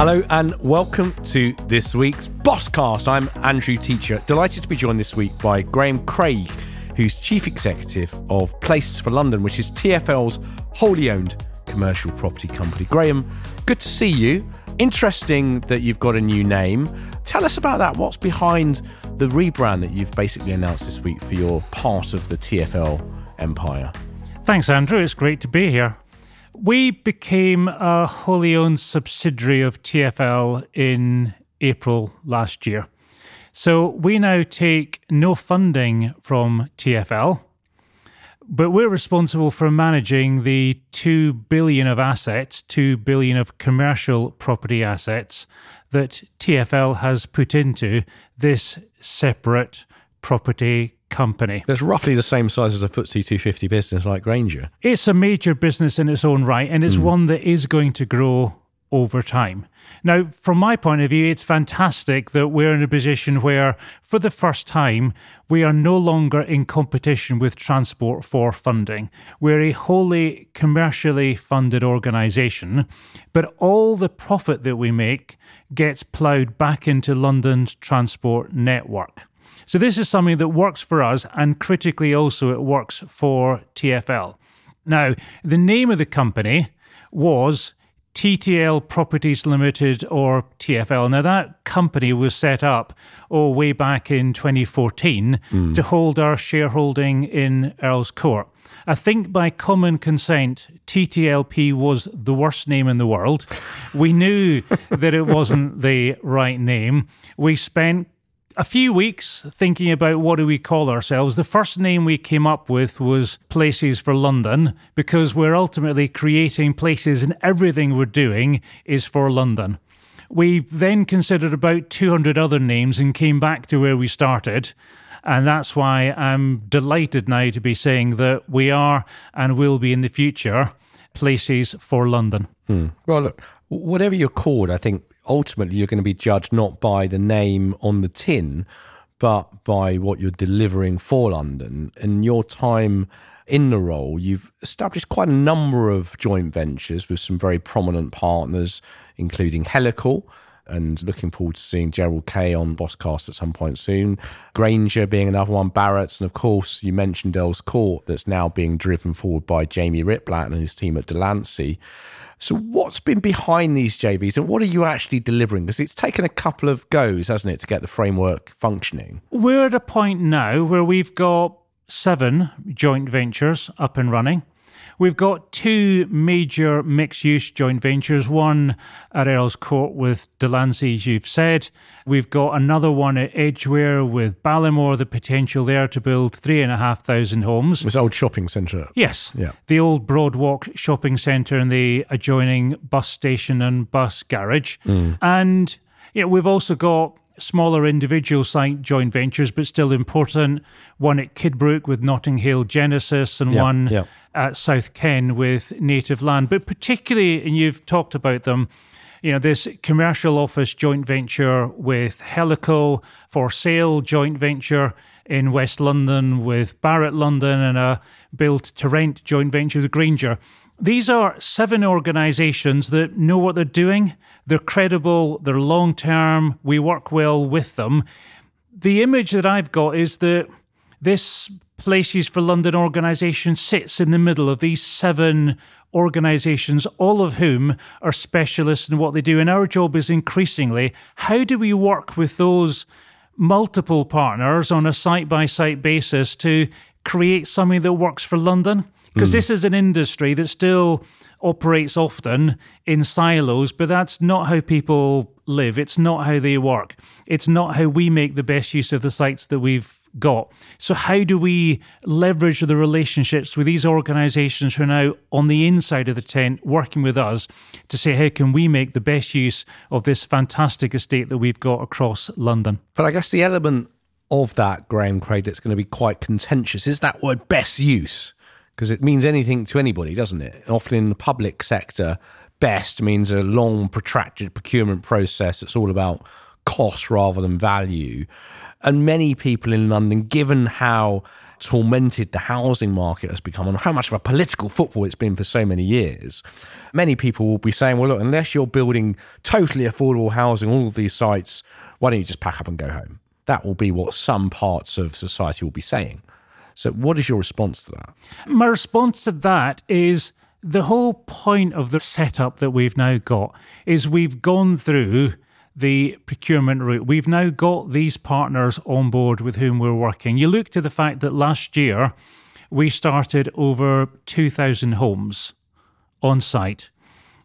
Hello and welcome to this week's Bosscast. I'm Andrew Teacher. Delighted to be joined this week by Graeme Craig, who's Chief Executive of Places for London, which is TFL's wholly owned commercial property company. Graeme, good to see you. Interesting that you've got a new name. Tell us about that. What's behind the rebrand that you've basically announced this week for your part of the TFL empire? Thanks, Andrew. It's great to be here. We became a wholly owned subsidiary of TFL in April last year. So we now take no funding from TFL, but we're responsible for managing the 2 billion of assets, 2 billion of commercial property assets that TFL has put into this separate property company. That's roughly the same size as a FTSE 250 business like Grainger. It's a major business in its own right, and it's mm. one that is going to grow over time. Now, from my point of view, it's fantastic that we're in a position where, for the first time, we are no longer in competition with transport for funding. We're a wholly commercially funded organisation, but all the profit that we make gets ploughed back into London's transport network. So this is something that works for us, and critically also it works for TFL. Now, the name of the company was TTL Properties Limited or TFL. Now, that company was set up oh, way back in 2014 mm. to hold our shareholding in Earl's Court. I think by common consent, TTLP was the worst name in the world. We knew that it wasn't the right name. We spent a few weeks thinking about what do we call ourselves. The first name we came up with was Places for London because we're ultimately creating places and everything we're doing is for London. We then considered about 200 other names and came back to where we started. And that's why I'm delighted now to be saying that we are and will be in the future places for London. Hmm. Well, look, whatever you're called, I think ultimately you're going to be judged not by the name on the tin, but by what you're delivering for London. And your time in the role, you've established quite a number of joint ventures with some very prominent partners, including Helical. And looking forward to seeing Gerald Kaye on Bosscast at some point soon. Grainger being another one, Barratt's, and of course you mentioned Earl's Court that's now being driven forward by Jamie Ritblat and his team at Delancey. So, what's been behind these JVs and what are you actually delivering? Because it's taken a couple of goes, hasn't it, to get the framework functioning? We're at a point now where we've got seven joint ventures up and running. We've got two major mixed use joint ventures, one at Earl's Court with Delancey, as you've said. We've got another one at Edgware with Ballymore, the potential there to build three and a half thousand homes. This old shopping centre. Yes. Yeah. The old Broadwalk shopping centre and the adjoining bus station and bus garage. Mm. And you know, we've also got smaller individual site joint ventures, but still important. One at Kidbrooke with Notting Hill Genesis, and one at South Ken with Native Land. But particularly, and you've talked about them, you know, this commercial office joint venture with Helical for sale joint venture in West London with Barratt London and a build to rent joint venture with Grainger. These are seven organizations that know what they're doing. They're credible, they're long term, we work well with them. The image that I've got is that this Places for London organisation sits in the middle of these seven organisations, all of whom are specialists in what they do. And our job is increasingly how do we work with those multiple partners on a site by site basis to create something that works for London? Because mm. this is an industry that still operates often in silos, but that's not how people live. It's not how they work. It's not how we make the best use of the sites that we've got. So, how do we leverage the relationships with these organizations who are now on the inside of the tent working with us to say, how can we make the best use of this fantastic estate that we've got across London? But I guess the element of that, Graeme Craig, that's going to be quite contentious is that word best use, because it means anything to anybody, doesn't it? Often in the public sector, best means a long, protracted procurement process. It's all about cost rather than value. And many people in London, given how tormented the housing market has become and how much of a political football it's been for so many years, many people will be saying, well, look, unless you're building totally affordable housing, all of these sites, why don't you just pack up and go home? That will be what some parts of society will be saying. So, what is your response to that? My response to that is the whole point of the setup that we've now got is we've gone through the procurement route. We've now got these partners on board with whom we're working. You look to the fact that last year we started over 2,000 homes on site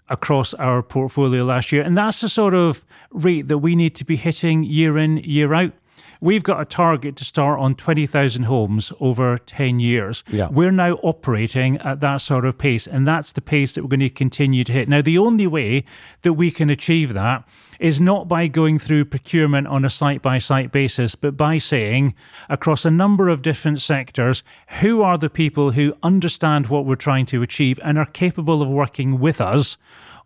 across our portfolio last year. And that's the sort of rate that we need to be hitting year in, year out. We've got a target to start on 20,000 homes over 10 years. Yeah. We're now operating at that sort of pace, and that's the pace that we're going to continue to hit. Now, the only way that we can achieve that is not by going through procurement on a site by site basis, but by saying across a number of different sectors, who are the people who understand what we're trying to achieve and are capable of working with us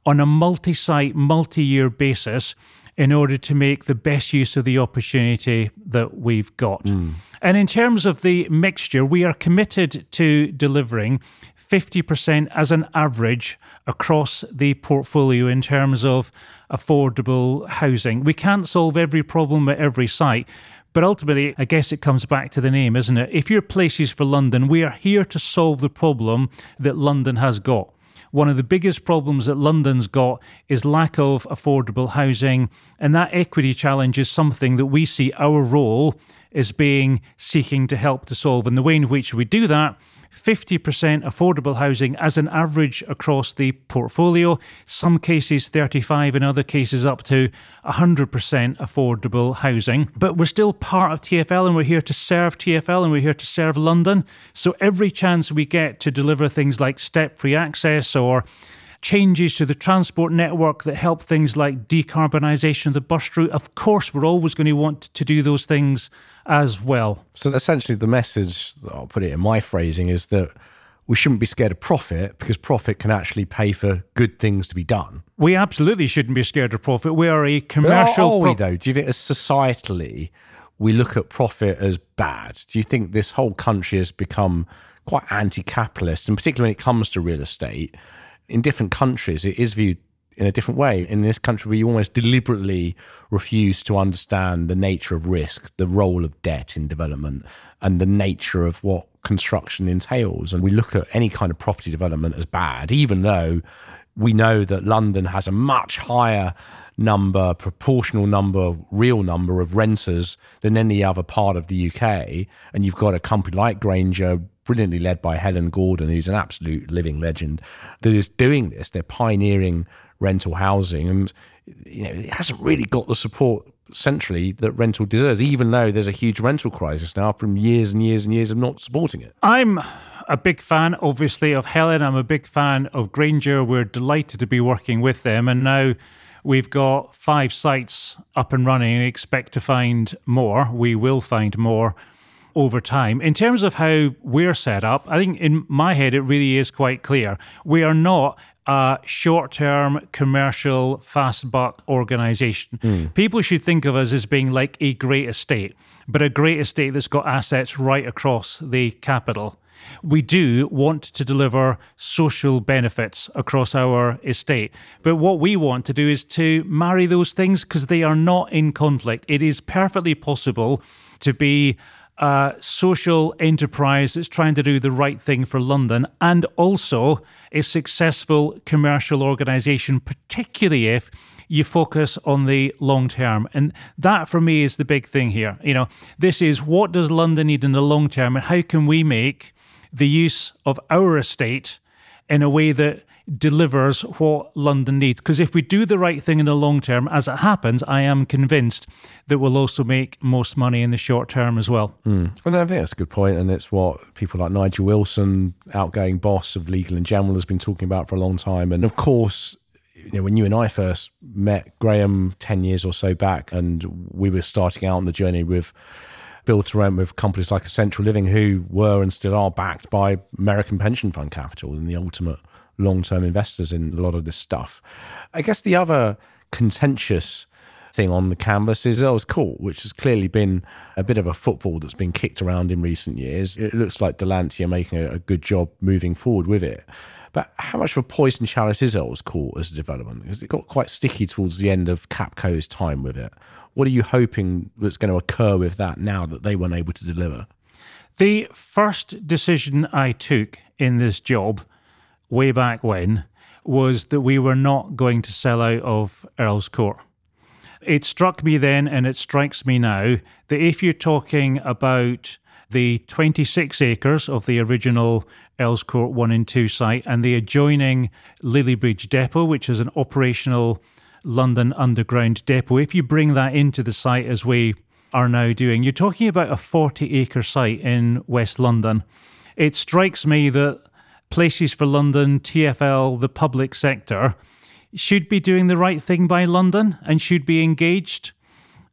on a multi site, multi year basis in order to make the best use of the opportunity that we've got. Mm. And in terms of the mixture, we are committed to delivering 50% as an average across the portfolio in terms of affordable housing. We can't solve every problem at every site. But ultimately, I guess it comes back to the name, isn't it? If you're places for London, we are here to solve the problem that London has got. One of the biggest problems that London's got is lack of affordable housing. And that equity challenge is something that we see our role as being seeking to help to solve. And the way in which we do that 50% affordable housing as an average across the portfolio, some cases 35, in other cases up to 100% affordable housing. But we're still part of TFL and we're here to serve TFL and we're here to serve London. So every chance we get to deliver things like step free access or changes to the transport network that help things like decarbonisation of the bus route. Of course, we're always going to want to do those things as well. So essentially, the message, I'll put it in my phrasing, is that we shouldn't be scared of profit because profit can actually pay for good things to be done. We absolutely shouldn't be scared of profit. We are a commercial. But are, are we though? Do you think, as societally, we look at profit as bad? Do you think this whole country has become quite anti-capitalist, and particularly when it comes to real estate? In different countries, it is viewed in a different way. In this country, we almost deliberately refuse to understand the nature of risk, the role of debt in development, and the nature of what construction entails. And we look at any kind of property development as bad, even though we know that London has a much higher number, proportional number, real number of renters than any other part of the UK. And you've got a company like Grainger, brilliantly led by Helen Gordon, who's an absolute living legend, that is doing this. They're pioneering rental housing, and you know it hasn't really got the support centrally that rental deserves, even though there's a huge rental crisis now from years and years and years of not supporting it. I'm a big fan, obviously, of Helen. I'm a big fan of Grainger. We're delighted to be working with them, and now. We've got five sites up and running and expect to find more. We will find more over time. In terms of how we're set up, I think in my head it really is quite clear. We are not a short term commercial fast buck organization. Mm. People should think of us as being like a great estate, but a great estate that's got assets right across the capital. We do want to deliver social benefits across our estate. But what we want to do is to marry those things because they are not in conflict. It is perfectly possible to be a social enterprise that's trying to do the right thing for London and also a successful commercial organization, particularly if you focus on the long term. And that for me is the big thing here. You know, this is what does London need in the long term and how can we make the use of our estate in a way that delivers what London needs. Because if we do the right thing in the long term, as it happens, I am convinced that we'll also make most money in the short term as well. Mm. Well, I think that's a good point, and it's what people like Nigel Wilson, outgoing boss of Legal and General, has been talking about for a long time. And of course, you know, when you and I first met Graeme 10 years or so back, and we were starting out on the journey with built to rent with companies like Essential Living, who were and still are backed by American pension fund capital and the ultimate long term investors in a lot of this stuff. I guess the other contentious thing on the canvas is Earls Court, which has clearly been a bit of a football that's been kicked around in recent years. It looks like Delancey are making a, a good job moving forward with it. But how much of a poison chalice is Earls Court as a development? Because it got quite sticky towards the end of Capco's time with it. What are you hoping that's going to occur with that now that they weren't able to deliver? The first decision I took in this job, way back when, was that we were not going to sell out of Earl's Court. It struck me then, and it strikes me now, that if you're talking about the 26 acres of the original Earls Court 1 and 2 site and the adjoining Lillie Bridge Depot, which is an operational London Underground depot, if you bring that into the site as we are now doing, you're talking about a 40 acre site in West London. It strikes me that Places for London, TFL, the public sector should be doing the right thing by London and should be engaged.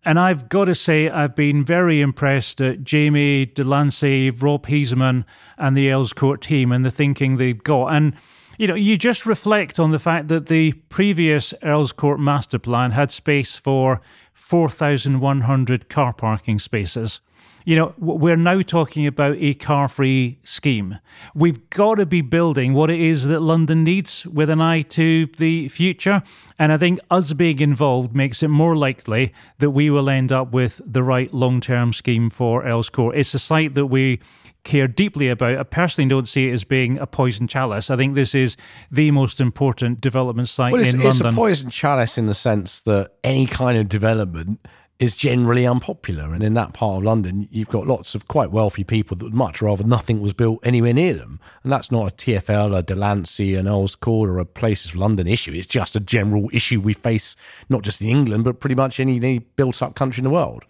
And I've got to say, I've been very impressed at Jamie Delancey, Rob Heasman, and the Earls Court team and the thinking they've got. And you know, you just reflect on the fact that the previous Earls Court master plan had space for 4,100 car parking spaces. You know, we're now talking about a car free scheme. We've got to be building what it is that London needs with an eye to the future. And I think us being involved makes it more likely that we will end up with the right long term scheme for Earls Court. It's a site that we care deeply about. I personally don't see it as being a poison chalice. I think this is the most important development site well, in London. It's a poison chalice in the sense that any kind of development is generally unpopular. And in that part of London, you've got lots of quite wealthy people that would much rather nothing was built anywhere near them. And that's not a TFL, a Delancey, an Earls Court, or a Places London issue. It's just a general issue we face, not just in England, but pretty much any, any built up country in the world.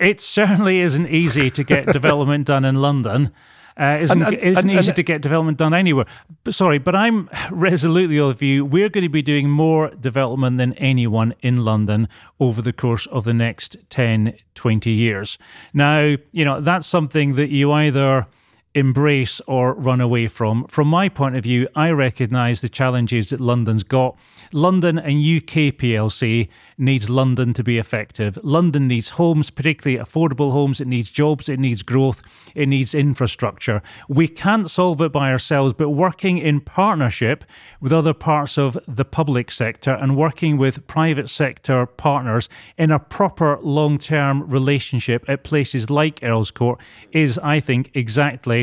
It certainly isn't easy to get development done in London. Uh, isn't, and, and, isn't and, easy to get development done anywhere. But, sorry, but I'm resolutely of the view we're going to be doing more development than anyone in London over the course of the next 10, 20 years. Now, you know, that's something that you either embrace or run away from. From my point of view, I recognise the challenges that London's got. London and UK PLC needs London to be effective. London needs homes, particularly affordable homes. It needs jobs. It needs growth. It needs infrastructure. We can't solve it by ourselves, but working in partnership with other parts of the public sector and working with private sector partners in a proper long term relationship at places like Earls Court is, I think, exactly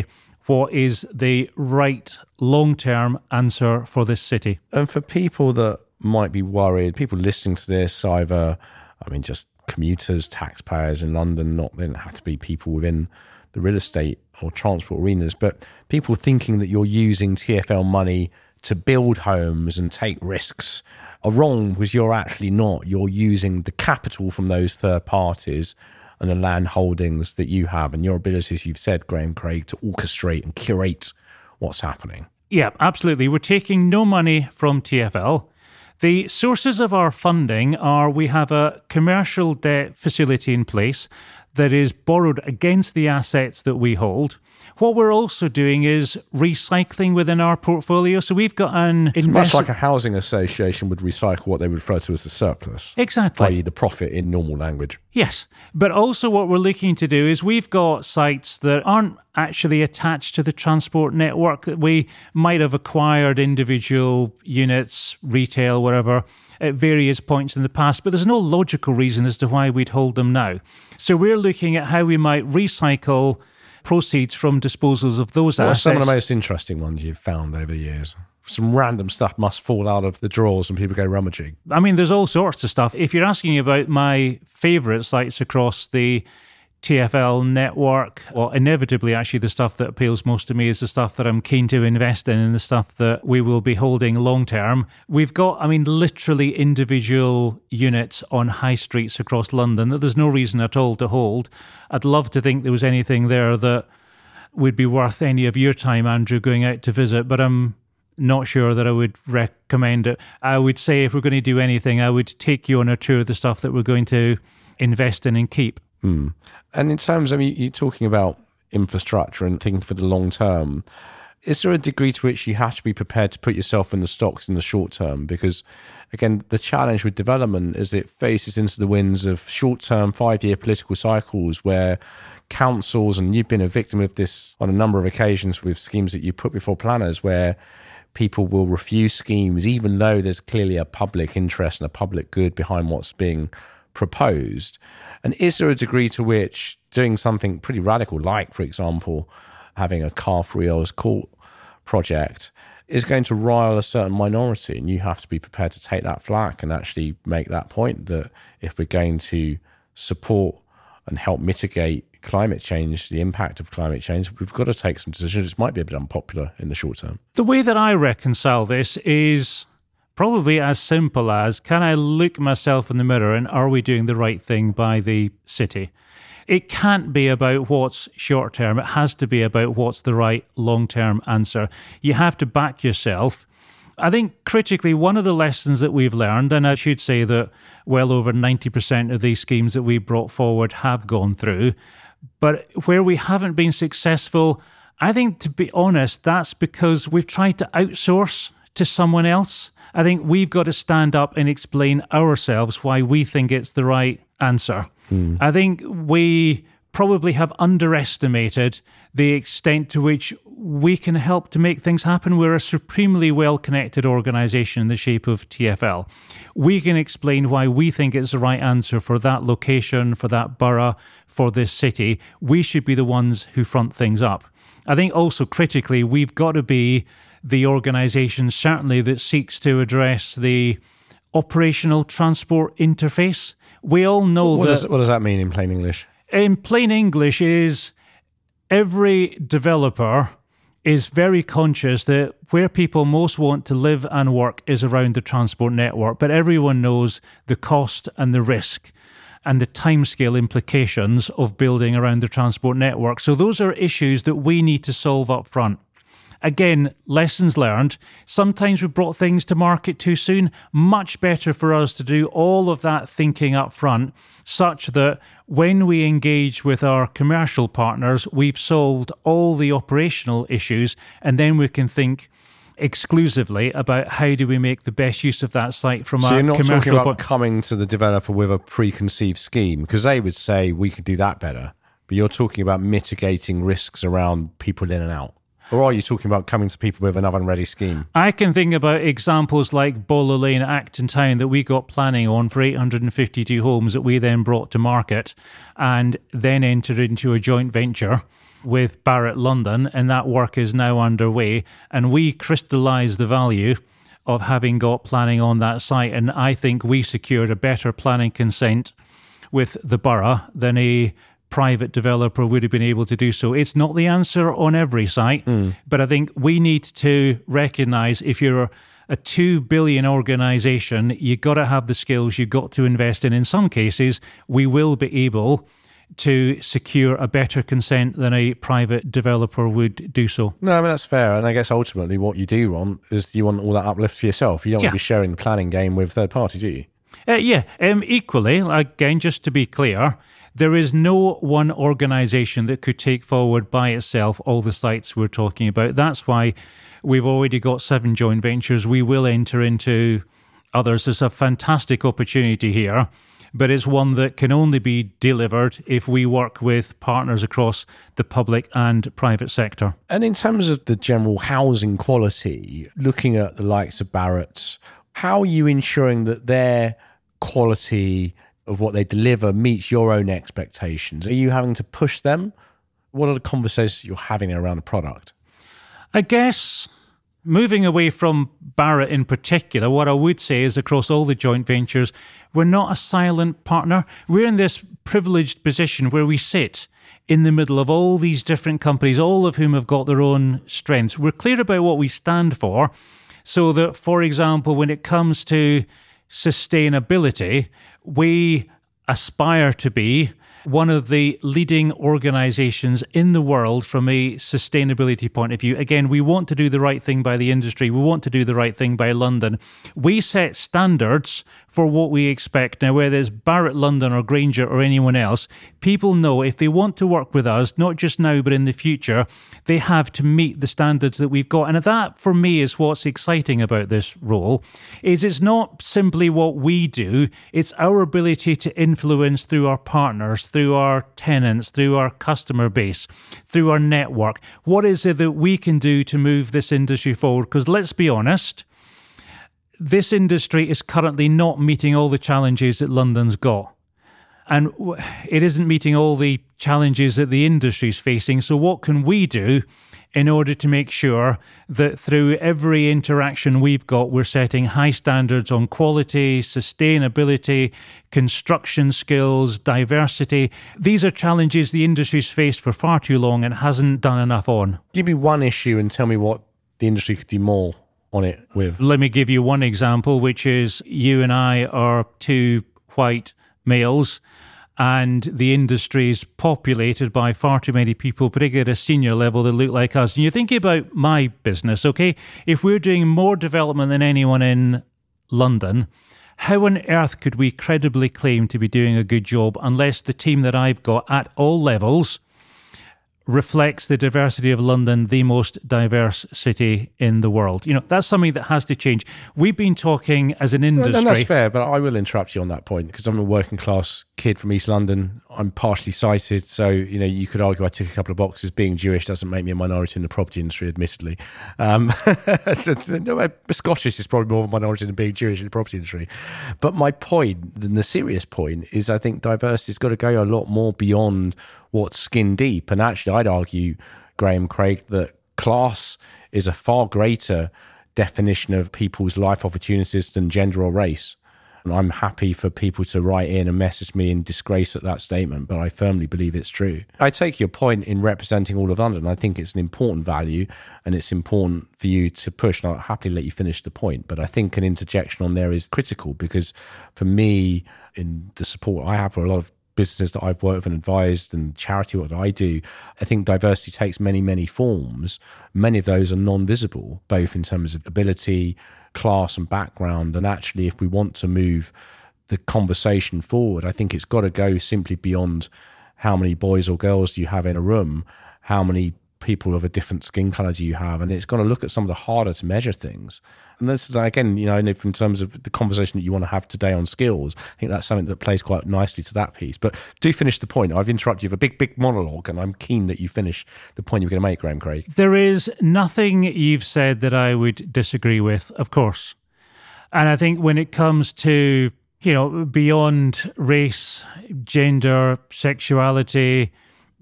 what is the right long term answer for this city. And for people that might be worried, people listening to this, either, I mean, just commuters, taxpayers in London, not they don't have to be people within the real estate or transport arenas, but people thinking that you're using TFL money to build homes and take risks are wrong because you're actually not. You're using the capital from those third parties and the land holdings that you have and your abilities, you've said, Graeme Craig, to orchestrate and curate what's happening. Yeah, absolutely. We're taking no money from TFL. The sources of our funding are we have a commercial debt facility in place that is borrowed against the assets that we hold. What we're also doing is recycling within our portfolio. So we've got an it's invest- much like a housing association would recycle what they would refer to as the surplus, exactly, i.e., the profit in normal language. Yes, but also what we're looking to do is we've got sites that aren't actually attached to the transport network that we might have acquired individual units, retail, whatever at various points in the past, but there's no logical reason as to why we'd hold them now. So we're looking at how we might recycle proceeds from disposals of those what assets. some of the most interesting ones you've found over the years? Some random stuff must fall out of the drawers when people go rummaging. I mean, there's all sorts of stuff. If you're asking about my favourite sites across the TFL network. Well, inevitably, actually, the stuff that appeals most to me is the stuff that I'm keen to invest in and the stuff that we will be holding long term. We've got, I mean, literally individual units on high streets across London that there's no reason at all to hold. I'd love to think there was anything there that would be worth any of your time, Andrew, going out to visit, but I'm not sure that I would recommend it. I would say if we're going to do anything, I would take you on a tour of the stuff that we're going to invest in and keep. Mm. And in terms of you, you're talking about infrastructure and thinking for the long term, is there a degree to which you have to be prepared to put yourself in the stocks in the short term? Because again, the challenge with development is it faces into the winds of short term, five year political cycles where councils, and you've been a victim of this on a number of occasions with schemes that you put before planners, where people will refuse schemes, even though there's clearly a public interest and a public good behind what's being proposed. And is there a degree to which doing something pretty radical, like, for example, having a car free Earls Court project, is going to rile a certain minority? And you have to be prepared to take that flack and actually make that point that if we're going to support and help mitigate climate change, the impact of climate change, we've got to take some decisions. It might be a bit unpopular in the short term. The way that I reconcile this is probably as simple as can I look myself in the mirror and are we doing the right thing by the city? It can't be about what's short term. It has to be about what's the right long term answer. You have to back yourself. I think critically, one of the lessons that we've learned, and I should say that well over 90% of these schemes that we brought forward have gone through, but where we haven't been successful, I think to be honest, that's because we've tried to outsource to someone else. I think we've got to stand up and explain ourselves why we think it's the right answer. Mm. I think we probably have underestimated the extent to which we can help to make things happen. We're a supremely well connected organization in the shape of TFL. We can explain why we think it's the right answer for that location, for that borough, for this city. We should be the ones who front things up. I think also critically, we've got to be the organization, certainly, that seeks to address the operational transport interface. We all know what that. Does, what does that mean in plain English? In plain English, is every developer is very conscious that where people most want to live and work is around the transport network, but everyone knows the cost and the risk and the timescale implications of building around the transport network. So those are issues that we need to solve up front. Again, lessons learned. Sometimes we brought things to market too soon. Much better for us to do all of that thinking up front, such that when we engage with our commercial partners, we've solved all the operational issues, and then we can think exclusively about how do we make the best use of that site from so our you're not commercial talking about coming to the developer with a preconceived scheme because they would say we could do that better but you're talking about mitigating risks around people in and out or are you talking about coming to people with an ready scheme? I can think about examples like Bollo Lane, Acton Town, that we got planning on for 852 homes that we then brought to market and then entered into a joint venture with Barratt London. And that work is now underway. And we crystallised the value of having got planning on that site. And I think we secured a better planning consent with the borough than a private developer would have been able to do so. It's not the answer on every site, mm. but I think we need to recognize if you're a 2 billion organization, you've got to have the skills, you've got to invest in. In some cases, we will be able to secure a better consent than a private developer would do so. No, I mean that's fair, and I guess ultimately what you do want is you want all that uplift for yourself. You don't yeah. want to be sharing the planning game with third parties, do you? Uh, yeah. Um, equally, again, just to be clear, there is no one organization that could take forward by itself all the sites we're talking about. That's why we've already got seven joint ventures. We will enter into others. There's a fantastic opportunity here, but it's one that can only be delivered if we work with partners across the public and private sector. And in terms of the general housing quality, looking at the likes of Barratt's, how are you ensuring that their quality of what they deliver meets your own expectations? Are you having to push them? What are the conversations you're having around the product? I guess moving away from Barratt in particular, what I would say is across all the joint ventures, we're not a silent partner. We're in this privileged position where we sit in the middle of all these different companies, all of whom have got their own strengths. We're clear about what we stand for, so that, for example, when it comes to sustainability, we aspire to be one of the leading organizations in the world from a sustainability point of view. Again, we want to do the right thing by the industry. We want to do the right thing by London. We set standards for what we expect. Now, whether it's Barratt London or Grainger or anyone else, people know if they want to work with us, not just now, but in the future, they have to meet the standards that we've got. And that, for me, is what's exciting about this role, is it's not simply what we do, it's our ability to influence through our partners, through our tenants, through our customer base, through our network. What is it that we can do to move this industry forward? Because let's be honest, this industry is currently not meeting all the challenges that London's got. And it isn't meeting all the challenges that the industry is facing. So, what can we do in order to make sure that through every interaction we've got, we're setting high standards on quality, sustainability, construction skills, diversity. These are challenges the industry's faced for far too long and hasn't done enough on. Give me one issue and tell me what the industry could do more on it with. Let me give you one example, which is you and I are two white males and the industry is populated by far too many people, particularly at a senior level, that look like us. And you're thinking about my business, okay? If we're doing more development than anyone in London, how on earth could we credibly claim to be doing a good job unless the team that I've got at all levels reflects the diversity of London, the most diverse city in the world. You know, that's something that has to change. We've been talking as an industry. And that's fair, but I will interrupt you on that point because I'm a working class kid from East London. I'm partially sighted. So, you know, you could argue I tick a couple of boxes. Being Jewish doesn't make me a minority in the property industry, admittedly. Um, Scottish is probably more of a minority than being Jewish in the property industry. But my point, the serious point, is I think diversity's got to go a lot more beyond what's skin deep. And actually, I'd argue, Graeme Craig, that class is a far greater definition of people's life opportunities than gender or race. And I'm happy for people to write in and message me in disgrace at that statement, but I firmly believe it's true. I take your point in representing all of London. I think it's an important value and it's important for you to push. And I'll happily let you finish the point, but I think an interjection on there is critical because for me, in the support I have for a lot of businesses that I've worked with and advised and charity what I do, I think diversity takes many, many forms. Many of those are non visible, both in terms of ability, class, and background. And actually, if we want to move the conversation forward, I think it's got to go simply beyond how many boys or girls do you have in a room, how many people of a different skin color do you have, and it's going to look at some of the harder to measure things. And this is again, you know, in terms of the conversation that you want to have today on skills, I think that's something that plays quite nicely to that piece. But do finish the point. I've interrupted you with a big, big monologue, and I'm keen that you finish the point you're going to make, Graeme Craig. There is nothing you've said that I would disagree with, of course. And I think when it comes to you know beyond race, gender, sexuality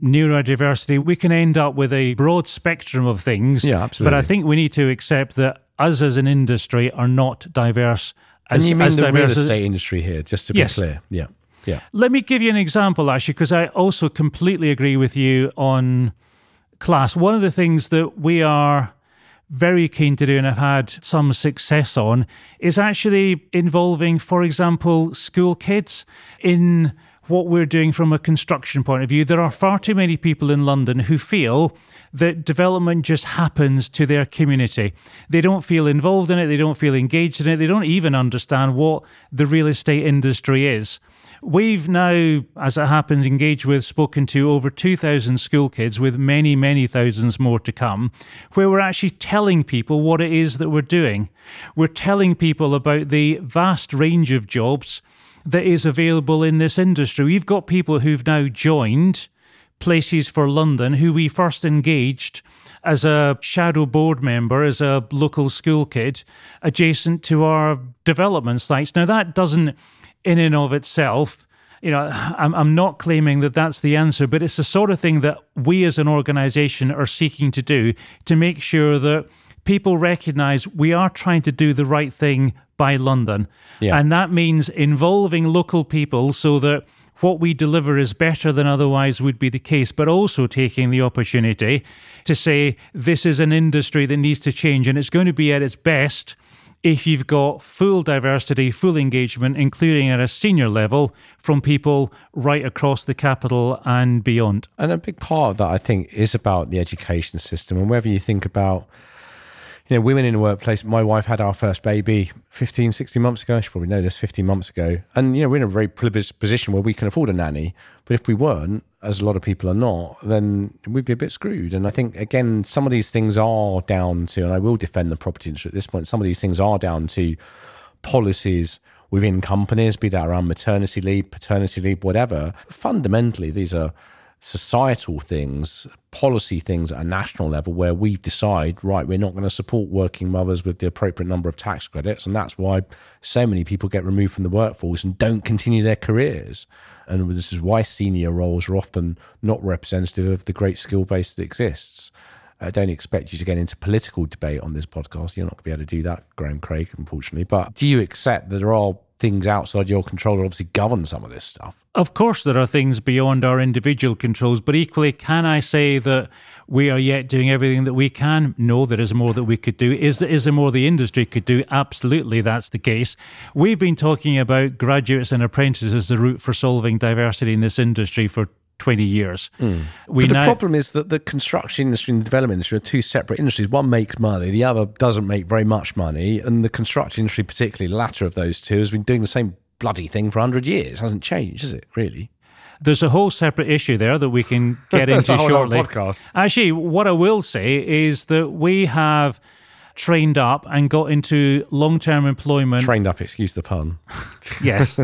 neurodiversity, we can end up with a broad spectrum of things. Yeah, absolutely. But I think we need to accept that us as an industry are not diverse. As, and you mean the real as, estate industry here, just to be yes. clear? Yeah. Yeah. Let me give you an example, actually, because I also completely agree with you on class. One of the things that we are very keen to do and have had some success on is actually involving, for example, school kids in what we're doing from a construction point of view. There are far too many people in London who feel that development just happens to their community. They don't feel involved in it, they don't feel engaged in it, they don't even understand what the real estate industry is. We've now, as it happens, engaged with, spoken to over 2,000 school kids with many, many thousands more to come, where we're actually telling people what it is that we're doing. We're telling people about the vast range of jobs that is available in this industry. We've got people who've now joined Places for London who we first engaged as a shadow board member, as a local school kid, adjacent to our development sites. Now, that doesn't, in and of itself, you know, I'm, I'm not claiming that that's the answer, but it's the sort of thing that we as an organization are seeking to do to make sure that people recognize we are trying to do the right thing by London. Yeah. And that means involving local people so that what we deliver is better than otherwise would be the case, but also taking the opportunity to say this is an industry that needs to change and it's going to be at its best if you've got full diversity, full engagement, including at a senior level from people right across the capital and beyond. And a big part of that, I think, is about the education system. And whether you think about you know, women in the workplace. My wife had our first baby 15, 16 months ago. She probably know this 15 months ago. And, you know, we're in a very privileged position where we can afford a nanny. But if we weren't, as a lot of people are not, then we'd be a bit screwed. And I think, again, some of these things are down to, and I will defend the property industry at this point, some of these things are down to policies within companies, be that around maternity leave, paternity leave, whatever. Fundamentally, these are societal things, policy things at a national level where we decide, right, we're not going to support working mothers with the appropriate number of tax credits. And that's why so many people get removed from the workforce and don't continue their careers. And this is why senior roles are often not representative of the great skill base that exists. I don't expect you to get into political debate on this podcast. You're not going to be able to do that, Graeme Craig, unfortunately. But do you accept that there are things outside your control that obviously govern some of this stuff? Of course, there are things beyond our individual controls, but equally, can I say that we are yet doing everything that we can? No, there is more that we could do. Is there, is there more the industry could do? Absolutely, that's the case. We've been talking about graduates and apprentices as the route for solving diversity in this industry for 20 years. Mm. but the now, problem is that the construction industry and the development industry are two separate industries. One makes money, the other doesn't make very much money. And the construction industry, particularly the latter of those two, has been doing the same bloody thing for 100 years. It hasn't changed, has it, really? There's a whole separate issue there that we can get into shortly. Actually, what I will say is that we have trained up and got into long term employment. Trained up, excuse the pun. yes.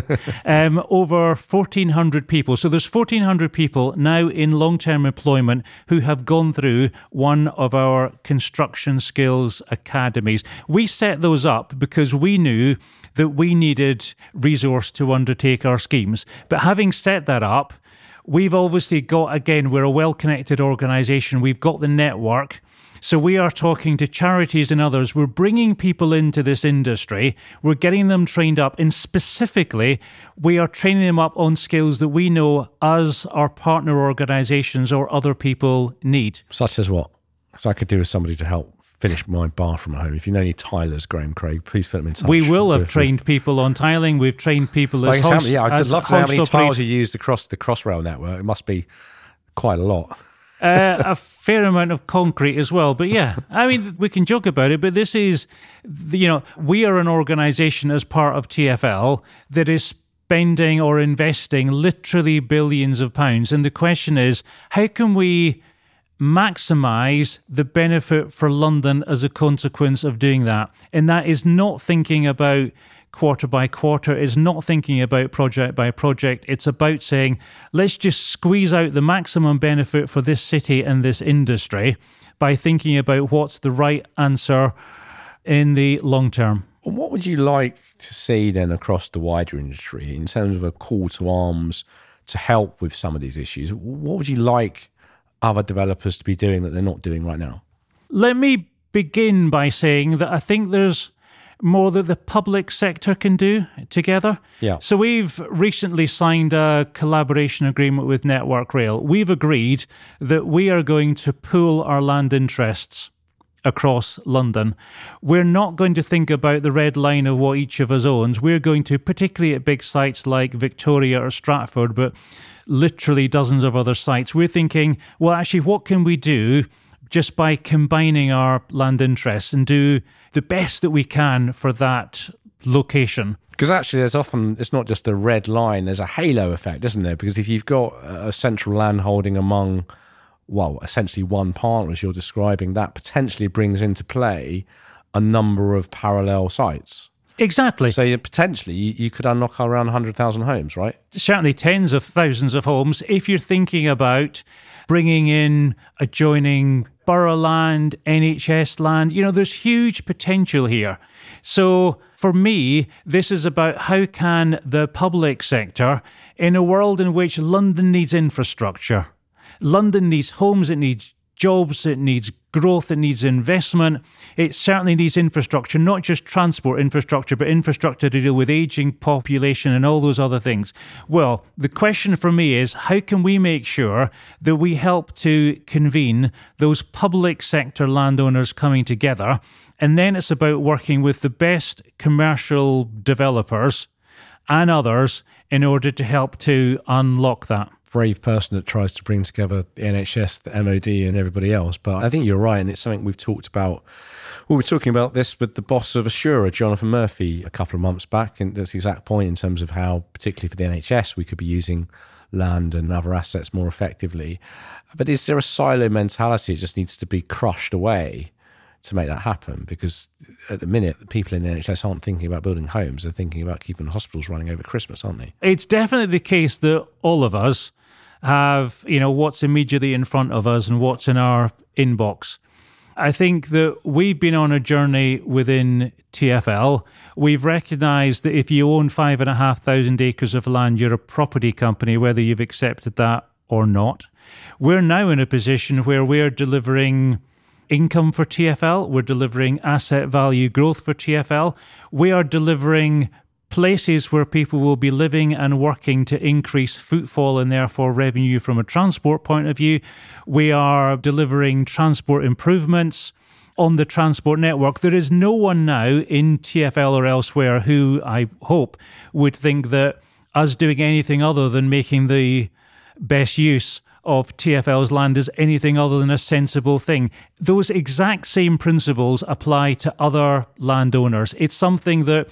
Um, over 1,400 people. So there's 1,400 people now in long term employment who have gone through one of our construction skills academies. We set those up because we knew that we needed resource to undertake our schemes. But having set that up, we've obviously got, again, we're a well connected organization, we've got the network. So we are talking to charities and others. We're bringing people into this industry. We're getting them trained up. And specifically, we are training them up on skills that we know us, our partner organizations, or other people need. Such as what? So I could do with somebody to help finish my bathroom at home. If you know any tilers, Graeme Craig, please put them in touch. We will have trained people on tiling. We've trained people as host, Yeah, I'd love to know how many tiles you used across the Crossrail network. It must be quite a lot uh, a fair amount of concrete as well. But yeah, I mean, we can joke about it, but this is, you know, we are an organization as part of TFL that is spending or investing literally billions of pounds. And the question is, how can we maximize the benefit for London as a consequence of doing that? And that is not thinking about quarter by quarter is not thinking about project by project. It's about saying, let's just squeeze out the maximum benefit for this city and this industry by thinking about what's the right answer in the long term. What would you like to see then across the wider industry in terms of a call to arms to help with some of these issues? What would you like other developers to be doing that they're not doing right now? Let me begin by saying that I think there's more that the public sector can do together. Yeah. So we've recently signed a collaboration agreement with Network Rail. We've agreed that we are going to pool our land interests across London. We're not going to think about the red line of what each of us owns. We're going to, particularly at big sites like Victoria or Stratford, but literally dozens of other sites, we're thinking, well, actually, what can we do just by combining our land interests and do the best that we can for that location. Because actually, there's often, it's not just a red line, there's a halo effect, isn't there? Because if you've got a central land holding among, well, essentially one partner, as you're describing, that potentially brings into play a number of parallel sites. Exactly. So you, potentially you, you could unlock around 100,000 homes, right? Certainly tens of thousands of homes if you're thinking about bringing in adjoining borough land, NHS land. You know, there's huge potential here. So for me, this is about how can the public sector, in a world in which London needs infrastructure, London needs homes, it needs jobs, it needs growth, it needs investment. It certainly needs infrastructure, not just transport infrastructure, but infrastructure to deal with aging population and all those other things. Well, the question for me is how can we make sure that we help to convene those public sector landowners coming together? And then it's about working with the best commercial developers and others in order to help to unlock that brave person that tries to bring together the NHS, the MOD, and everybody else. But I think you're right, and it's something we've talked about. We were talking about this with the boss of Assura, Jonathan Murphy, a couple of months back, and that's the exact point in terms of how, particularly for the NHS, we could be using land and other assets more effectively. But is there a silo mentality? It just needs to be crushed away to make that happen because at the minute the people in the NHS aren't thinking about building homes they're thinking about keeping hospitals running over Christmas aren't they it's definitely the case that all of us have, you know, what's immediately in front of us and what's in our inbox. I think that we've been on a journey within TFL. We've recognized that if you own five and a half thousand acres of land, you're a property company, whether you've accepted that or not. We're now in a position where we're delivering income for TFL, we're delivering asset value growth for TFL, we are delivering places where people will be living and working to increase footfall and therefore revenue from a transport point of view. We are delivering transport improvements on the transport network. There is no one now in TFL or elsewhere who I hope would think that us doing anything other than making the best use of TFL's land is anything other than a sensible thing. Those exact same principles apply to other landowners. It's something that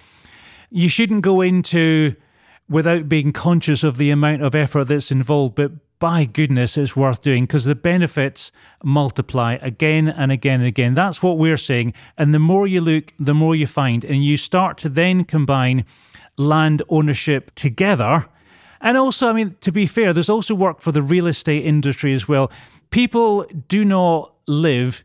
you shouldn't go into without being conscious of the amount of effort that's involved, but by goodness, it's worth doing because the benefits multiply again and again and again. That's what we're saying. And the more you look, the more you find. And you start to then combine land ownership together. And also, I mean, to be fair, there's also work for the real estate industry as well. People do not live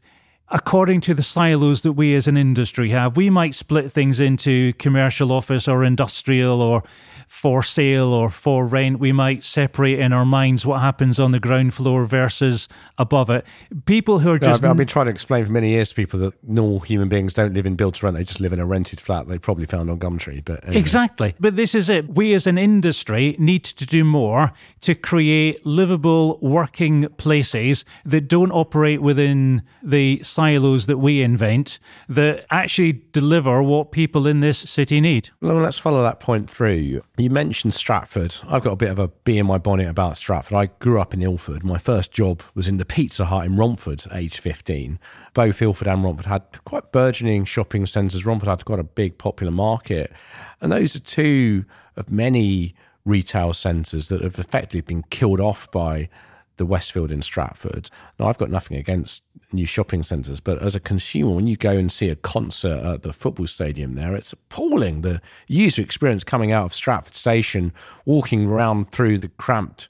according to the silos that we as an industry have. We might split things into commercial office or industrial or for sale or for rent. We might separate in our minds what happens on the ground floor versus above it. People who are just. I've, I've been trying to explain for many years to people that normal human beings don't live in built to rent, they just live in a rented flat they probably found on Gumtree. But anyway. Exactly. But this is it. We as an industry need to do more to create livable working places that don't operate within the silos that we invent, that actually deliver what people in this city need. Well, let's follow that point through. You mentioned Stratford. I've got a bit of a bee in my bonnet about Stratford. I grew up in Ilford. My first job was in the Pizza Hut in Romford, age 15. Both Ilford and Romford had quite burgeoning shopping centres. Romford had quite a big popular market. And those are two of many retail centres that have effectively been killed off by the Westfield in Stratford. Now, I've got nothing against new shopping centres, but as a consumer, when you go and see a concert at the football stadium there, it's appalling. The user experience coming out of Stratford Station, walking around through the cramped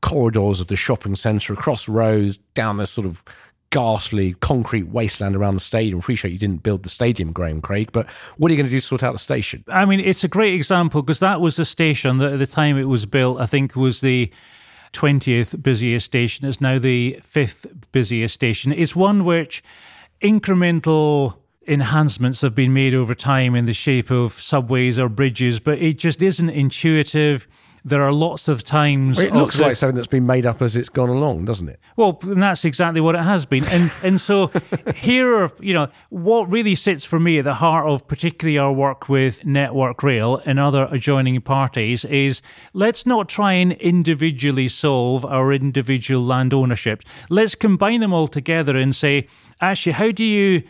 corridors of the shopping centre, across rows, down this sort of ghastly concrete wasteland around the stadium. Appreciate you didn't build the stadium, Graeme Craig, but what are you going to do to sort out the station? I mean, it's a great example because that was the station that at the time it was built, I think was the 20th busiest station. It's now the fifth busiest station. It's one which incremental enhancements have been made over time in the shape of subways or bridges, but it just isn't intuitive there are lots of times. Well, it looks the, like something that's been made up as it's gone along, doesn't it? Well, and that's exactly what it has been. And and so here are you know what really sits for me at the heart of particularly our work with Network Rail and other adjoining parties is let's not try and individually solve our individual land ownerships. Let's combine them all together and say, actually, how do you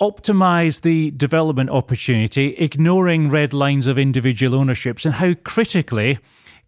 optimize the development opportunity, ignoring red lines of individual ownerships, and how critically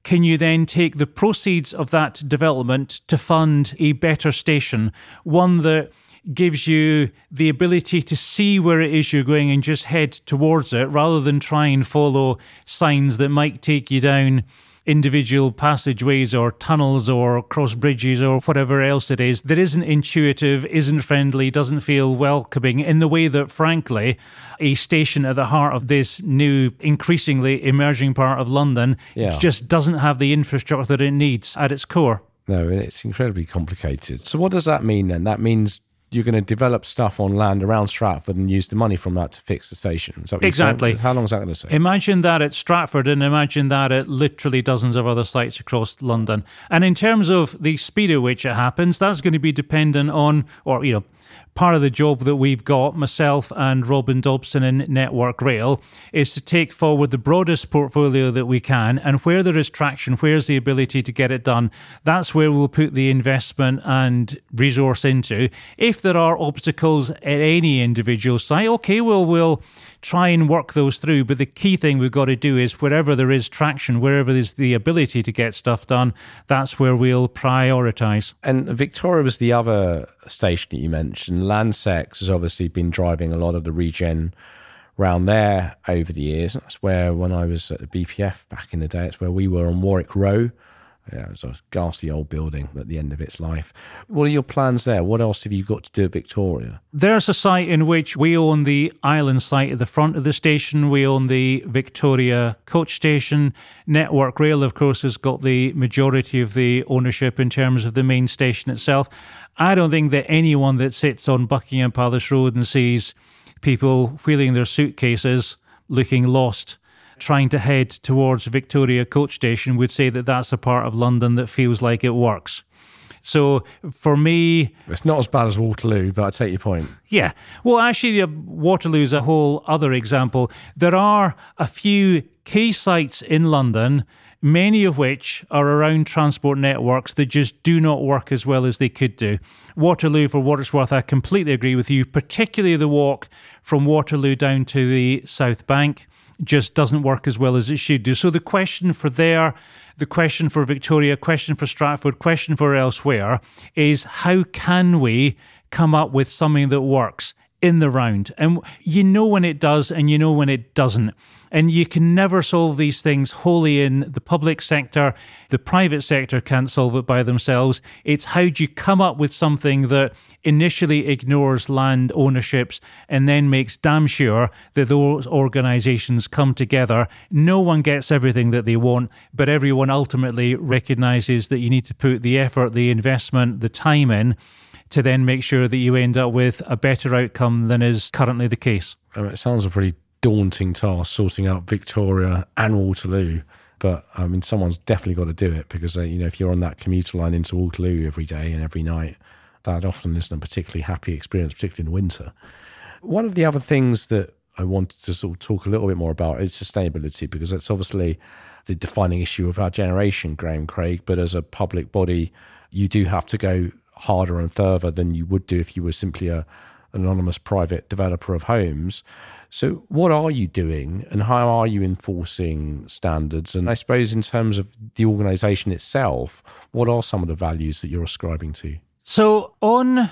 can you then take the proceeds of that development to fund a better station, one that gives you the ability to see where it is you're going and just head towards it rather than try and follow signs that might take you down individual passageways or tunnels or cross bridges or whatever else it is that isn't intuitive, isn't friendly, doesn't feel welcoming in the way that, frankly, a station at the heart of this new, increasingly emerging part of London yeah. just doesn't have the infrastructure that it needs at its core. No, and it's incredibly complicated. So, what does that mean then? That means you're going to develop stuff on land around Stratford and use the money from that to fix the station. exactly. How long is that going to take? Imagine that at Stratford and imagine that at literally dozens of other sites across London. And in terms of the speed at which it happens, that's going to be dependent on, or, you know, part of the job that we've got, myself and Robin Dobson in Network Rail, is to take forward the broadest portfolio that we can. And where there is traction, where's the ability to get it done, that's where we'll put the investment and resource into. If there are obstacles at any individual site, okay, well, we'll try and work those through. But the key thing we've got to do is wherever there is traction, wherever there's the ability to get stuff done, that's where we'll prioritize. And Victoria was the other station that you mentioned. Landsec has obviously been driving a lot of the regen around there over the years. That's where, when I was at the BPF back in the day, it's where we were on Warwick Row yeah, it was a ghastly old building at the end of its life. What are your plans there? What else have you got to do at Victoria? There's a site in which we own the island site at the front of the station. We own the Victoria coach station. Network Rail, of course, has got the majority of the ownership in terms of the main station itself. I don't think that anyone that sits on Buckingham Palace Road and sees people wheeling their suitcases looking lost trying to head towards Victoria Coach Station would say that that's a part of London that feels like it works. So for me, it's not as bad as Waterloo, but I take your point. Yeah. Well, actually, uh, Waterloo is a whole other example. There are a few key sites in London, many of which are around transport networks that just do not work as well as they could do. Waterloo, for what it's worth, I completely agree with you, particularly the walk from Waterloo down to the South Bank just doesn't work as well as it should do. So the question for there, the question for Victoria, question for Stratford, question for elsewhere is how can we come up with something that works? In the round. And you know when it does and you know when it doesn't. And you can never solve these things wholly in the public sector. The private sector can't solve it by themselves. It's how do you come up with something that initially ignores land ownerships and then makes damn sure that those organizations come together. No one gets everything that they want, but everyone ultimately recognizes that you need to put the effort, the investment, the time in to then make sure that you end up with a better outcome than is currently the case. I mean, it sounds a pretty daunting task sorting out Victoria and Waterloo. But I mean, someone's definitely got to do it because uh, you know if you're on that commuter line into Waterloo every day and every night, that often isn't a particularly happy experience, particularly in winter. One of the other things that I wanted to sort of talk a little bit more about is sustainability because it's obviously the defining issue of our generation, Graeme Craig. But as a public body, you do have to go harder and further than you would do if you were simply a anonymous private developer of homes. So, what are you doing, and how are you enforcing standards? And I suppose, in terms of the organisation itself, what are some of the values that you're ascribing to? So, on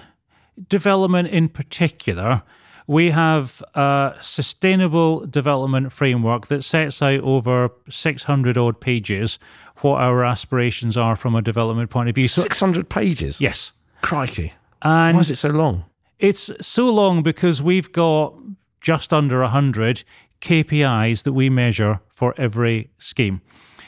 development in particular, we have a sustainable development framework that sets out over 600 odd pages what our aspirations are from a development point of view. So, 600 pages? Yes. Crikey. And Why is it so long? It's so long because we've got just under 100 KPIs that we measure for every scheme.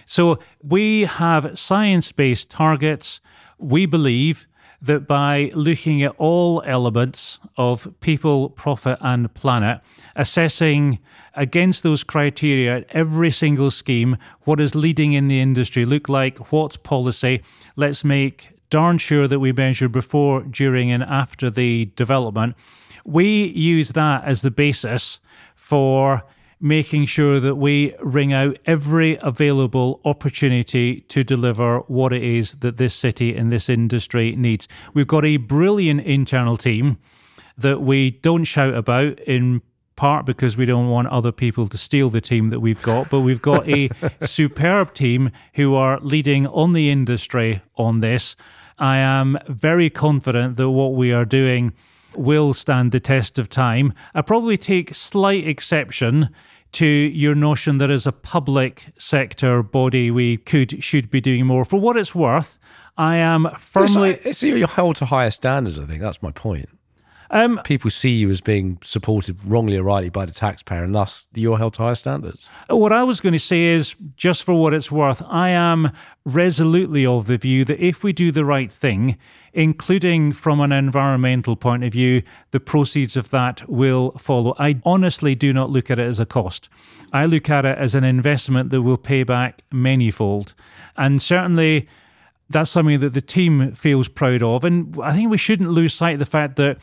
So we have science based targets. We believe that by looking at all elements of people, profit, and planet, assessing against those criteria every single scheme, what is leading in the industry look like, what's policy, let's make darn sure that we measure before, during, and after the development. We use that as the basis for making sure that we wring out every available opportunity to deliver what it is that this city and this industry needs. We've got a brilliant internal team that we don't shout about in part because we don't want other people to steal the team that we've got, but we've got a superb team who are leading on the industry on this. I am very confident that what we are doing will stand the test of time. I probably take slight exception to your notion that as a public sector body we could should be doing more. For what it's worth, I am firmly. It's, it's you held to higher standards. I think that's my point. Um, People see you as being supported wrongly or rightly by the taxpayer, and thus you're held to higher standards. What I was going to say is, just for what it's worth, I am resolutely of the view that if we do the right thing, including from an environmental point of view, the proceeds of that will follow. I honestly do not look at it as a cost. I look at it as an investment that will pay back manyfold. And certainly, that's something that the team feels proud of. And I think we shouldn't lose sight of the fact that,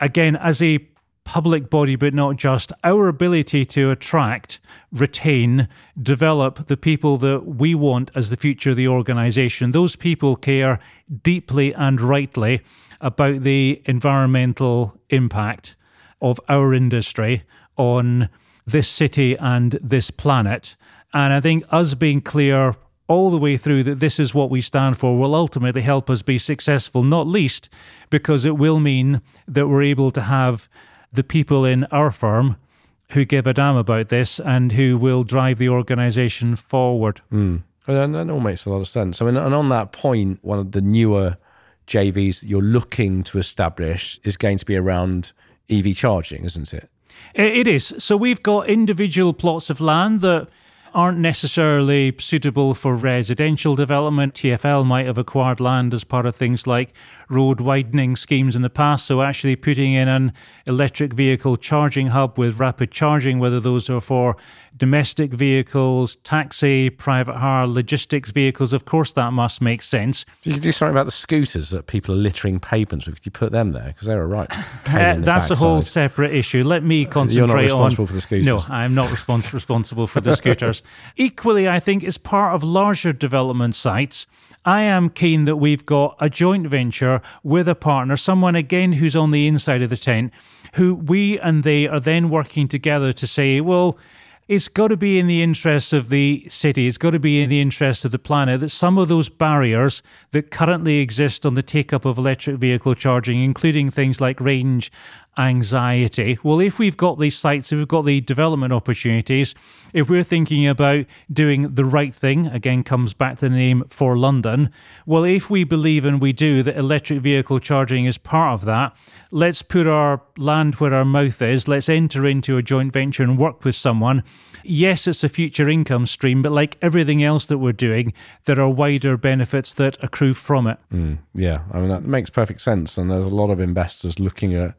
again, as a public body, but not just, our ability to attract, retain, develop the people that we want as the future of the organization, those people care deeply and rightly about the environmental impact of our industry on this city and this planet. And I think us being clear all the way through that this is what we stand for will ultimately help us be successful, not least because it will mean that we're able to have the people in our firm who give a damn about this and who will drive the organization forward. Mm. And that all makes a lot of sense. I mean, and on that point, one of the newer JVs that you're looking to establish is going to be around EV charging, isn't it? It is. So we've got individual plots of land that aren't necessarily suitable for residential development. TFL might have acquired land as part of things like road widening schemes in the past. So actually putting in an electric vehicle charging hub with rapid charging, whether those are for domestic vehicles, taxi, private hire, logistics vehicles, of course that must make sense. You could do something about the scooters that people are littering pavements with. Could you put them there? Because they're a right. Uh, that's a whole separate issue. Let me concentrate on. You're not responsible on. for the scooters. No, I'm not respons- responsible for the scooters. Equally, I think as part of larger development sites, I am keen that we've got a joint venture with a partner, someone again who's on the inside of the tent, who we and they are then working together to say, well, it's got to be in the interest of the city, it's got to be in the interest of the planet that some of those barriers that currently exist on the take up of electric vehicle charging, including things like range anxiety. Well, if we've got these sites, if we've got the development opportunities, if we're thinking about doing the right thing, again, comes back to the name for London. Well, if we believe and we do that electric vehicle charging is part of that, let's put our land where our mouth is. Let's enter into a joint venture and work with someone. Yes, it's a future income stream, but like everything else that we're doing, there are wider benefits that accrue from it. Mm, yeah, I mean, that makes perfect sense. And there's a lot of investors looking at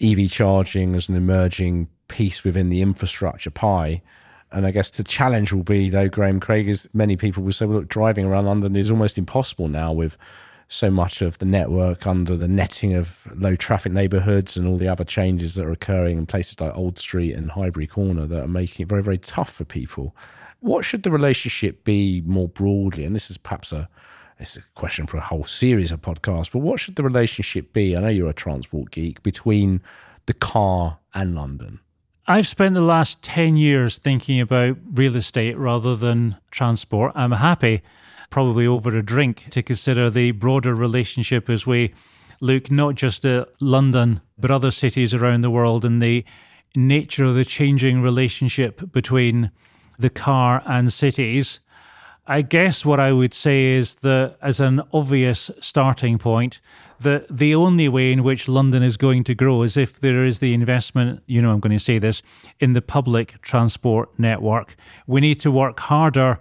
EV charging as an emerging piece within the infrastructure pie. And I guess the challenge will be, though, Graeme Craig, is many people will say, well, look, driving around London is almost impossible now with so much of the network under the netting of low traffic neighborhoods and all the other changes that are occurring in places like Old Street and Highbury Corner that are making it very, very tough for people. What should the relationship be more broadly? And this is perhaps a it's a question for a whole series of podcasts, but what should the relationship be? I know you're a transport geek between the car and London. I've spent the last 10 years thinking about real estate rather than transport. I'm happy, probably over a drink, to consider the broader relationship as we look not just at London, but other cities around the world and the nature of the changing relationship between the car and cities. I guess what I would say is that, as an obvious starting point, that the only way in which London is going to grow is if there is the investment, you know, I'm going to say this, in the public transport network. We need to work harder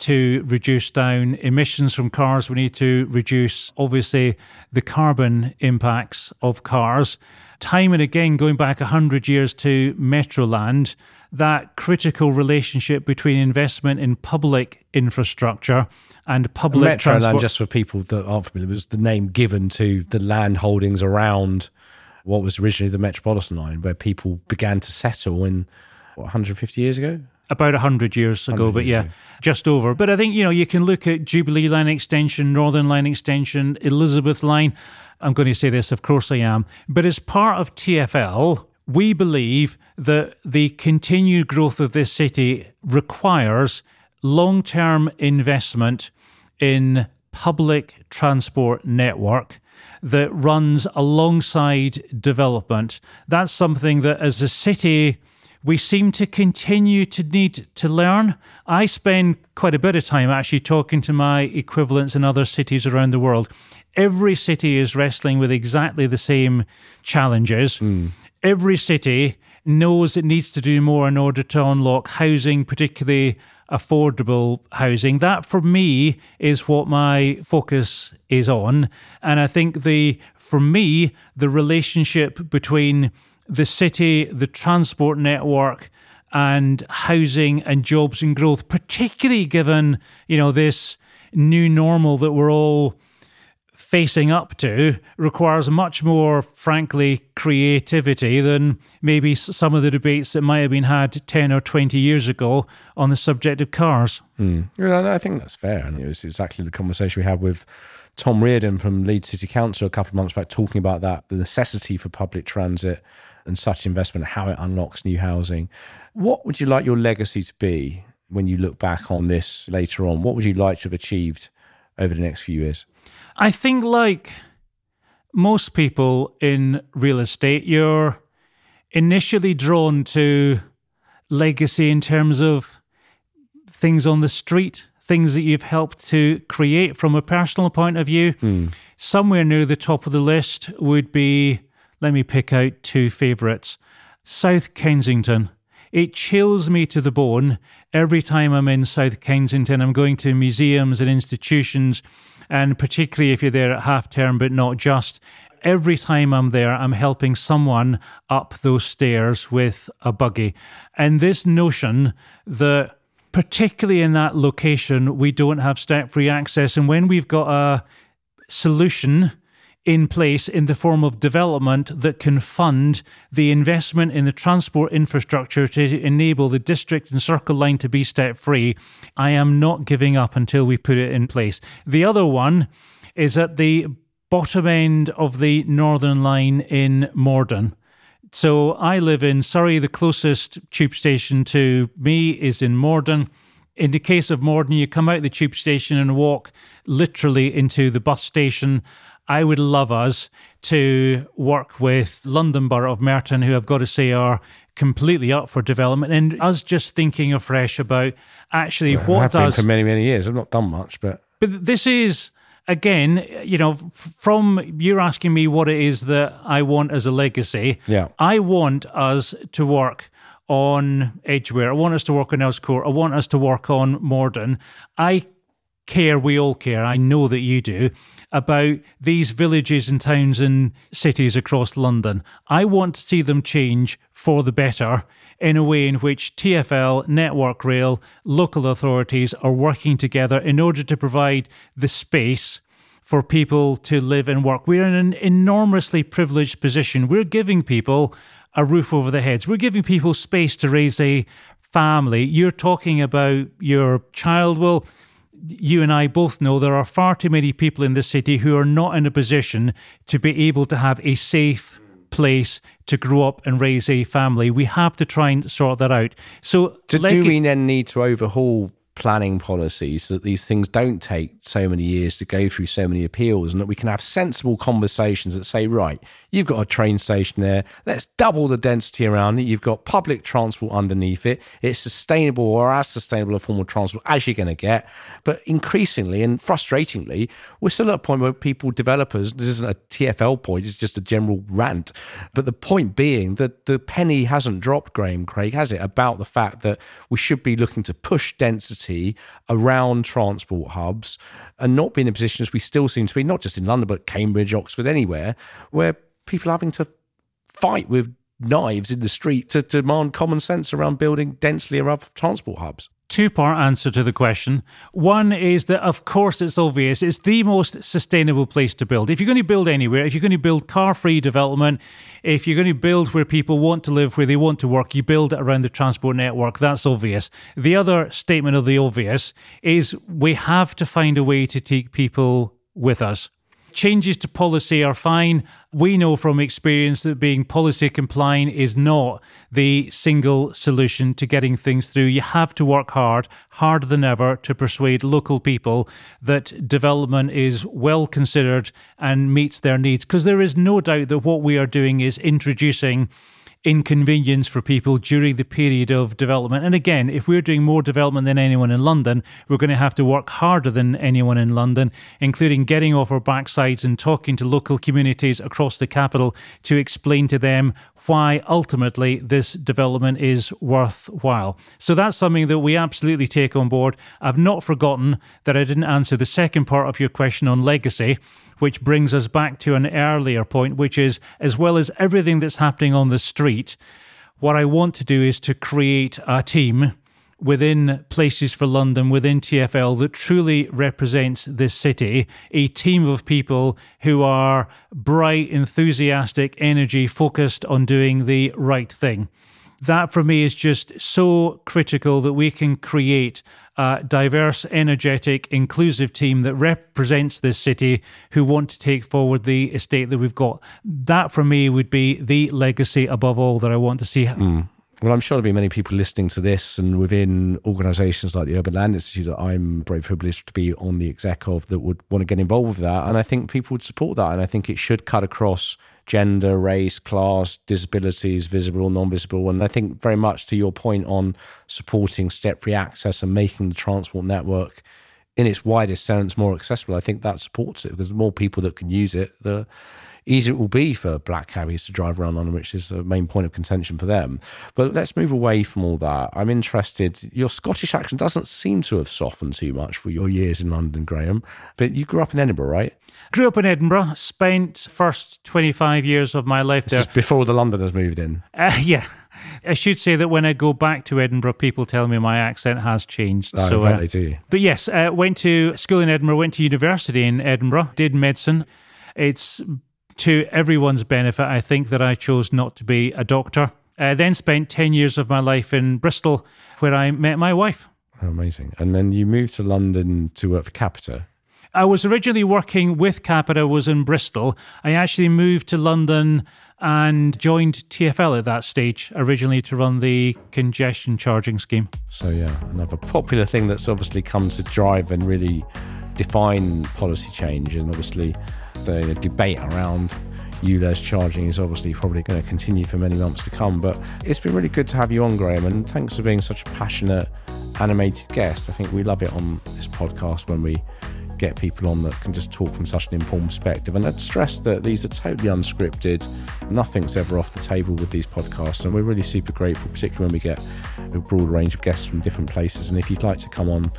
to reduce down emissions from cars. We need to reduce, obviously, the carbon impacts of cars. Time and again, going back 100 years to Metroland, that critical relationship between investment in public infrastructure and public Metroland, transport. just for people that aren't familiar, was the name given to the land holdings around what was originally the Metropolitan line, where people began to settle in what, 150 years ago. About 100 years ago, 100 but years yeah, ago. just over. But I think, you know, you can look at Jubilee Line Extension, Northern Line Extension, Elizabeth Line. I'm going to say this, of course I am. But as part of TFL, we believe that the continued growth of this city requires long term investment in public transport network that runs alongside development. That's something that as a city we seem to continue to need to learn. I spend quite a bit of time actually talking to my equivalents in other cities around the world. Every city is wrestling with exactly the same challenges. Mm. Every city knows it needs to do more in order to unlock housing, particularly affordable housing. That for me is what my focus is on. And I think the for me, the relationship between the city, the transport network, and housing and jobs and growth, particularly given, you know, this new normal that we're all facing up to requires much more, frankly, creativity than maybe some of the debates that might have been had 10 or 20 years ago on the subject of cars. Mm. Yeah, I think that's fair. And it was exactly the conversation we had with Tom Riordan from Leeds City Council a couple of months back, talking about that the necessity for public transit and such investment, how it unlocks new housing. What would you like your legacy to be when you look back on this later on? What would you like to have achieved over the next few years? I think, like most people in real estate, you're initially drawn to legacy in terms of things on the street, things that you've helped to create from a personal point of view. Mm. Somewhere near the top of the list would be let me pick out two favourites South Kensington. It chills me to the bone every time I'm in South Kensington. I'm going to museums and institutions and particularly if you're there at half term, but not just. Every time I'm there, I'm helping someone up those stairs with a buggy. And this notion that, particularly in that location, we don't have step free access. And when we've got a solution in place in the form of development that can fund the investment in the transport infrastructure to enable the district and circle line to be step free. I am not giving up until we put it in place. The other one is at the bottom end of the Northern Line in Morden. So I live in Surrey. The closest tube station to me is in Morden. In the case of Morden, you come out the tube station and walk literally into the bus station I would love us to work with London Borough of Merton, who I've got to say are completely up for development, and us just thinking afresh about actually well, what have does for many many years. I've not done much, but but this is again, you know, from you're asking me what it is that I want as a legacy. Yeah, I want us to work on Edgware. I want us to work on Earls Court. I want us to work on Morden. I care, we all care, I know that you do, about these villages and towns and cities across London. I want to see them change for the better in a way in which TFL, Network Rail, local authorities are working together in order to provide the space for people to live and work. We're in an enormously privileged position. We're giving people a roof over their heads. We're giving people space to raise a family. You're talking about your child. Well, you and I both know there are far too many people in this city who are not in a position to be able to have a safe place to grow up and raise a family. We have to try and sort that out. So, do, do we then need to overhaul planning policies so that these things don't take so many years to go through so many appeals and that we can have sensible conversations that say, right, you've got a train station there, let's double the density around it, you've got public transport underneath it, it's sustainable or as sustainable a form of transport as you're going to get. But increasingly and frustratingly, we're still at a point where people, developers, this isn't a TFL point, it's just a general rant. But the point being that the penny hasn't dropped, Graeme Craig, has it, about the fact that we should be looking to push density around transport hubs and not be in a position as we still seem to be, not just in London, but Cambridge, Oxford, anywhere, where people having to fight with knives in the street to, demand common sense around building densely around transport hubs two part answer to the question. One is that, of course, it's obvious it's the most sustainable place to build. If you're going to build anywhere, if you're going to build car free development, if you're going to build where people want to live, where they want to work, you build it around the transport network. That's obvious. The other statement of the obvious is we have to find a way to take people with us. Changes to policy are fine. We know from experience that being policy compliant is not the single solution to getting things through. You have to work hard, harder than ever, to persuade local people that development is well considered and meets their needs. Because there is no doubt that what we are doing is introducing inconvenience for people during the period of development. And again, if we're doing more development than anyone in London, we're going to have to work harder than anyone in London, including getting off our backsides and talking to local communities across the capital to explain to them why ultimately this development is worthwhile. So that's something that we absolutely take on board. I've not forgotten that I didn't answer the second part of your question on legacy, which brings us back to an earlier point, which is as well as everything that's happening on the street, what I want to do is to create a team within Places for London, within TFL, that truly represents this city, a team of people who are bright, enthusiastic, energy, focused on doing the right thing. That for me is just so critical that we can create a diverse, energetic, inclusive team that represents this city who want to take forward the estate that we've got. That for me would be the legacy above all that I want to see. Mm. Well, I'm sure there'll be many people listening to this and within organisations like the Urban Land Institute that I'm very privileged to be on the exec of that would want to get involved with that. And I think people would support that. And I think it should cut across gender, race, class, disabilities, visible, non visible. And I think very much to your point on supporting step free access and making the transport network in its widest sense more accessible, I think that supports it because the more people that can use it, the easier it will be for black cabbies to drive around on, which is a main point of contention for them. But let's move away from all that. I'm interested. Your Scottish accent doesn't seem to have softened too much for your years in London, Graeme. But you grew up in Edinburgh, right? Grew up in Edinburgh. Spent first 25 years of my life there. before the Londoners moved in. Uh, yeah. I should say that when I go back to Edinburgh, people tell me my accent has changed. Oh, so, uh, they do. But yes, uh, went to school in Edinburgh, went to university in Edinburgh, did medicine. It's to everyone's benefit, I think that I chose not to be a doctor. I then spent 10 years of my life in Bristol, where I met my wife. Amazing. And then you moved to London to work for Capita. I was originally working with Capita, was in Bristol. I actually moved to London and joined TFL at that stage, originally to run the congestion charging scheme. So, yeah, another popular thing that's obviously come to drive and really define policy change. And obviously, the debate around ULEZ charging is obviously probably going to continue for many months to come. But it's been really good to have you on, Graeme, and thanks for being such a passionate, animated guest. I think we love it on this podcast when we get people on that can just talk from such an informed perspective. And I'd stress that these are totally unscripted. Nothing's ever off the table with these podcasts. And we're really super grateful, particularly when we get a broad range of guests from different places. And if you'd like to come on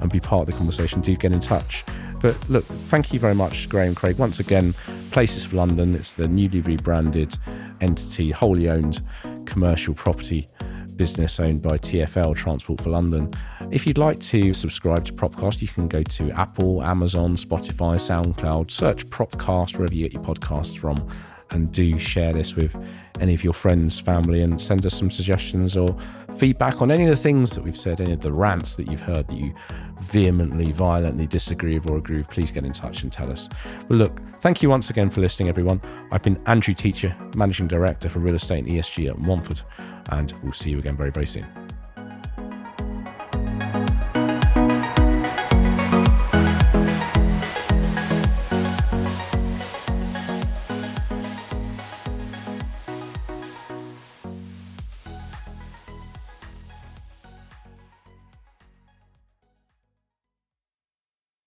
and be part of the conversation, do get in touch. But look, thank you very much, Graeme Craig. Once again, Places for London, it's the newly rebranded entity, wholly owned commercial property business owned by TFL Transport for London. If you'd like to subscribe to Propcast, you can go to Apple, Amazon, Spotify, SoundCloud, search Propcast wherever you get your podcasts from, and do share this with any of your friends, family, and send us some suggestions or feedback on any of the things that we've said, any of the rants that you've heard that you vehemently, violently disagree or agree with, please get in touch and tell us. But look, thank you once again for listening, everyone. I've been Andrew Teacher, Managing Director for Real Estate and ESG at Montfort, and we'll see you again very, very soon.